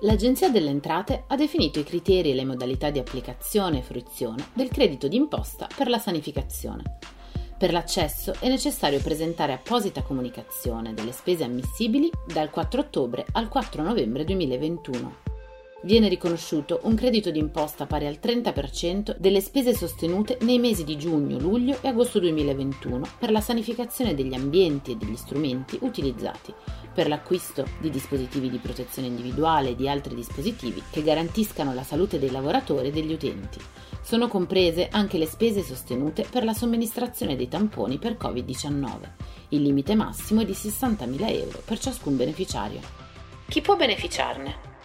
L'Agenzia delle Entrate ha definito i criteri e le modalità di applicazione e fruizione del credito d'imposta per la sanificazione. Per l'accesso è necessario presentare apposita comunicazione delle spese ammissibili dal 4 ottobre al 4 novembre 2021 viene riconosciuto un credito d'imposta pari al 30% delle spese sostenute nei mesi di giugno, luglio e agosto 2021 per la sanificazione degli ambienti e degli strumenti utilizzati per l'acquisto di dispositivi di protezione individuale e di altri dispositivi che garantiscano la salute dei lavoratori e degli utenti. Sono comprese anche le spese sostenute per la somministrazione dei tamponi per Covid-19. Il limite massimo è di 60.000 euro per ciascun beneficiario. Chi può beneficiarne?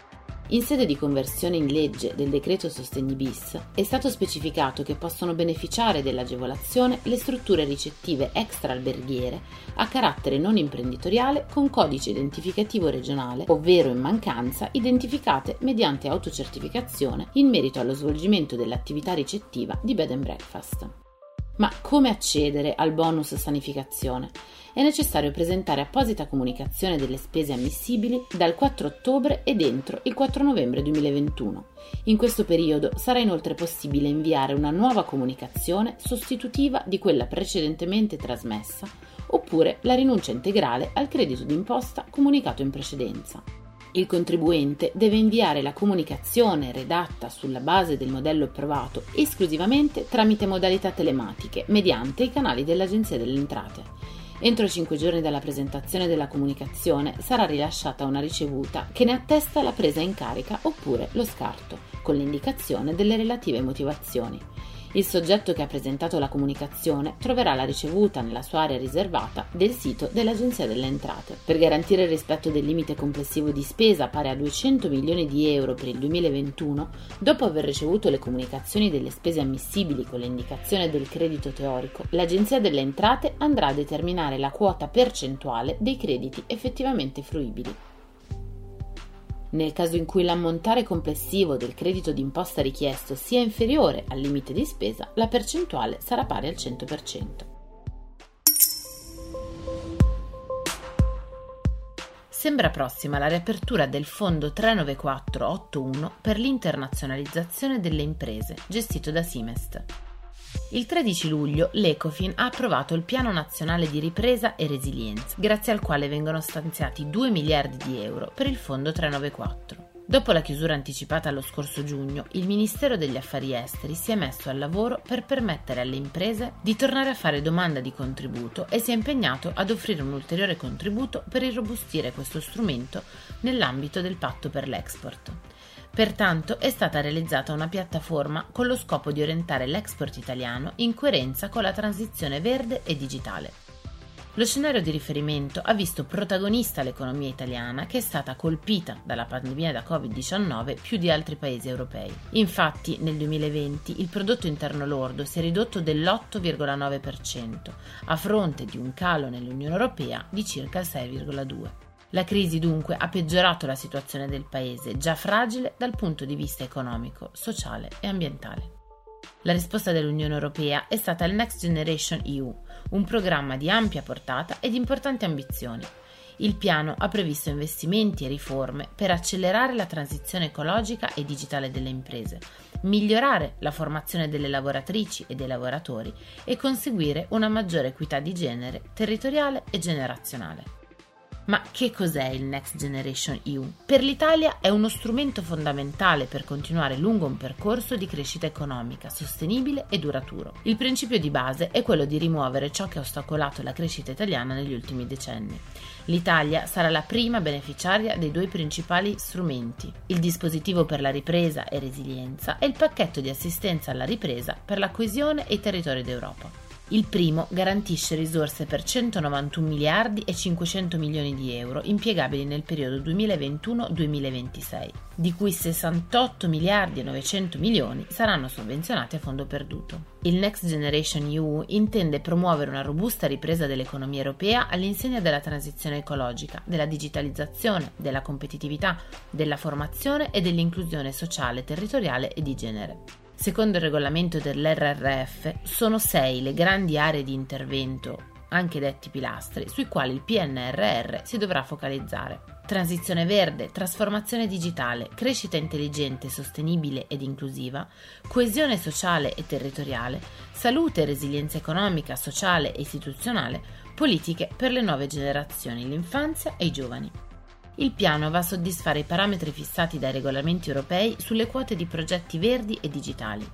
In sede di conversione in legge del decreto Sostegni bis è stato specificato che possono beneficiare dell'agevolazione le strutture ricettive extra-alberghiere a carattere non imprenditoriale con codice identificativo regionale, ovvero in mancanza identificate mediante autocertificazione in merito allo svolgimento dell'attività ricettiva di bed and breakfast. Ma come accedere al bonus sanificazione? È necessario presentare apposita comunicazione delle spese ammissibili dal 4 ottobre ed entro il 4 novembre 2021. In questo periodo sarà inoltre possibile inviare una nuova comunicazione sostitutiva di quella precedentemente trasmessa, oppure la rinuncia integrale al credito d'imposta comunicato in precedenza. Il contribuente deve inviare la comunicazione redatta sulla base del modello approvato esclusivamente tramite modalità telematiche mediante i canali dell'Agenzia delle Entrate. Entro 5 giorni dalla presentazione della comunicazione sarà rilasciata una ricevuta che ne attesta la presa in carica oppure lo scarto, con l'indicazione delle relative motivazioni. Il soggetto che ha presentato la comunicazione troverà la ricevuta nella sua area riservata del sito dell'Agenzia delle Entrate. Per garantire il rispetto del limite complessivo di spesa pari a 200 milioni di euro per il 2021, dopo aver ricevuto le comunicazioni delle spese ammissibili con l'indicazione del credito teorico, l'Agenzia delle Entrate andrà a determinare la quota percentuale dei crediti effettivamente fruibili. Nel caso in cui l'ammontare complessivo del credito d'imposta richiesto sia inferiore al limite di spesa, la percentuale sarà pari al 100%. Sembra prossima la riapertura del Fondo 39481 per l'internazionalizzazione delle imprese, gestito da Simest. Il 13 luglio l'Ecofin ha approvato il Piano Nazionale di Ripresa e Resilienza, grazie al quale vengono stanziati 2 miliardi di euro per il Fondo 394. Dopo la chiusura anticipata lo scorso giugno, il Ministero degli Affari Esteri si è messo al lavoro per permettere alle imprese di tornare a fare domanda di contributo e si è impegnato ad offrire un ulteriore contributo per irrobustire questo strumento nell'ambito del patto per l'export. Pertanto è stata realizzata una piattaforma con lo scopo di orientare l'export italiano in coerenza con la transizione verde e digitale. Lo scenario di riferimento ha visto protagonista l'economia italiana che è stata colpita dalla pandemia da Covid-19 più di altri paesi europei. Infatti nel 2020 il prodotto interno lordo si è ridotto dell'8,9% a fronte di un calo nell'Unione Europea di circa il 6,2%. La crisi dunque ha peggiorato la situazione del paese, già fragile dal punto di vista economico, sociale e ambientale. La risposta dell'Unione Europea è stata il Next Generation EU, un programma di ampia portata e di importanti ambizioni. Il piano ha previsto investimenti e riforme per accelerare la transizione ecologica e digitale delle imprese, migliorare la formazione delle lavoratrici e dei lavoratori e conseguire una maggiore equità di genere, territoriale e generazionale. Ma che cos'è il Next Generation EU? Per l'Italia è uno strumento fondamentale per continuare lungo un percorso di crescita economica sostenibile e duraturo. Il principio di base è quello di rimuovere ciò che ha ostacolato la crescita italiana negli ultimi decenni. L'Italia sarà la prima beneficiaria dei due principali strumenti, il dispositivo per la ripresa e resilienza e il pacchetto di assistenza alla ripresa per la coesione e i territori d'Europa. Il primo garantisce risorse per 191 miliardi e 500 milioni di euro impiegabili nel periodo 2021-2026, di cui 68 miliardi e 900 milioni saranno sovvenzionati a fondo perduto. Il Next Generation EU intende promuovere una robusta ripresa dell'economia europea all'insegna della transizione ecologica, della digitalizzazione, della competitività, della formazione e dell'inclusione sociale, territoriale e di genere. Secondo il regolamento dell'RRF, sono sei le grandi aree di intervento, anche detti pilastri, sui quali il PNRR si dovrà focalizzare. Transizione verde, trasformazione digitale, crescita intelligente, sostenibile ed inclusiva, coesione sociale e territoriale, salute e resilienza economica, sociale e istituzionale, politiche per le nuove generazioni, l'infanzia e i giovani. Il piano va a soddisfare i parametri fissati dai regolamenti europei sulle quote di progetti verdi e digitali.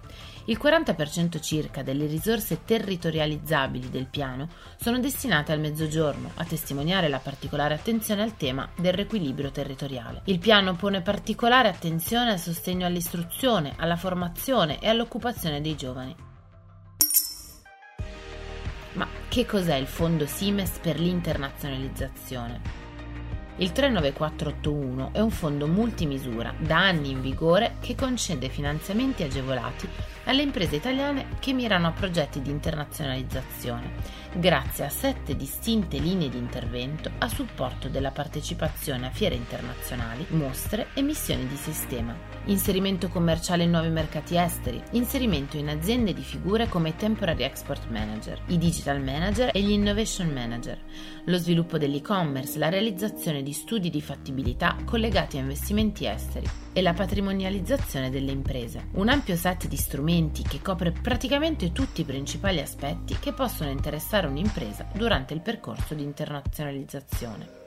Il 40% circa delle risorse territorializzabili del piano sono destinate al mezzogiorno, a testimoniare la particolare attenzione al tema del riequilibrio territoriale. Il piano pone particolare attenzione al sostegno all'istruzione, alla formazione e all'occupazione dei giovani. Ma che cos'è il fondo Simes per l'internazionalizzazione? Il 39481 è un fondo multimisura da anni in vigore che concede finanziamenti agevolati alle imprese italiane che mirano a progetti di internazionalizzazione, grazie a sette distinte linee di intervento a supporto della partecipazione a fiere internazionali, mostre e missioni di sistema, inserimento commerciale in nuovi mercati esteri, inserimento in aziende di figure come i Temporary Export Manager, i Digital Manager e gli Innovation Manager, lo sviluppo dell'e-commerce, la realizzazione di studi di fattibilità collegati a investimenti esteri e la patrimonializzazione delle imprese. Un ampio set di strumenti che copre praticamente tutti i principali aspetti che possono interessare un'impresa durante il percorso di internazionalizzazione.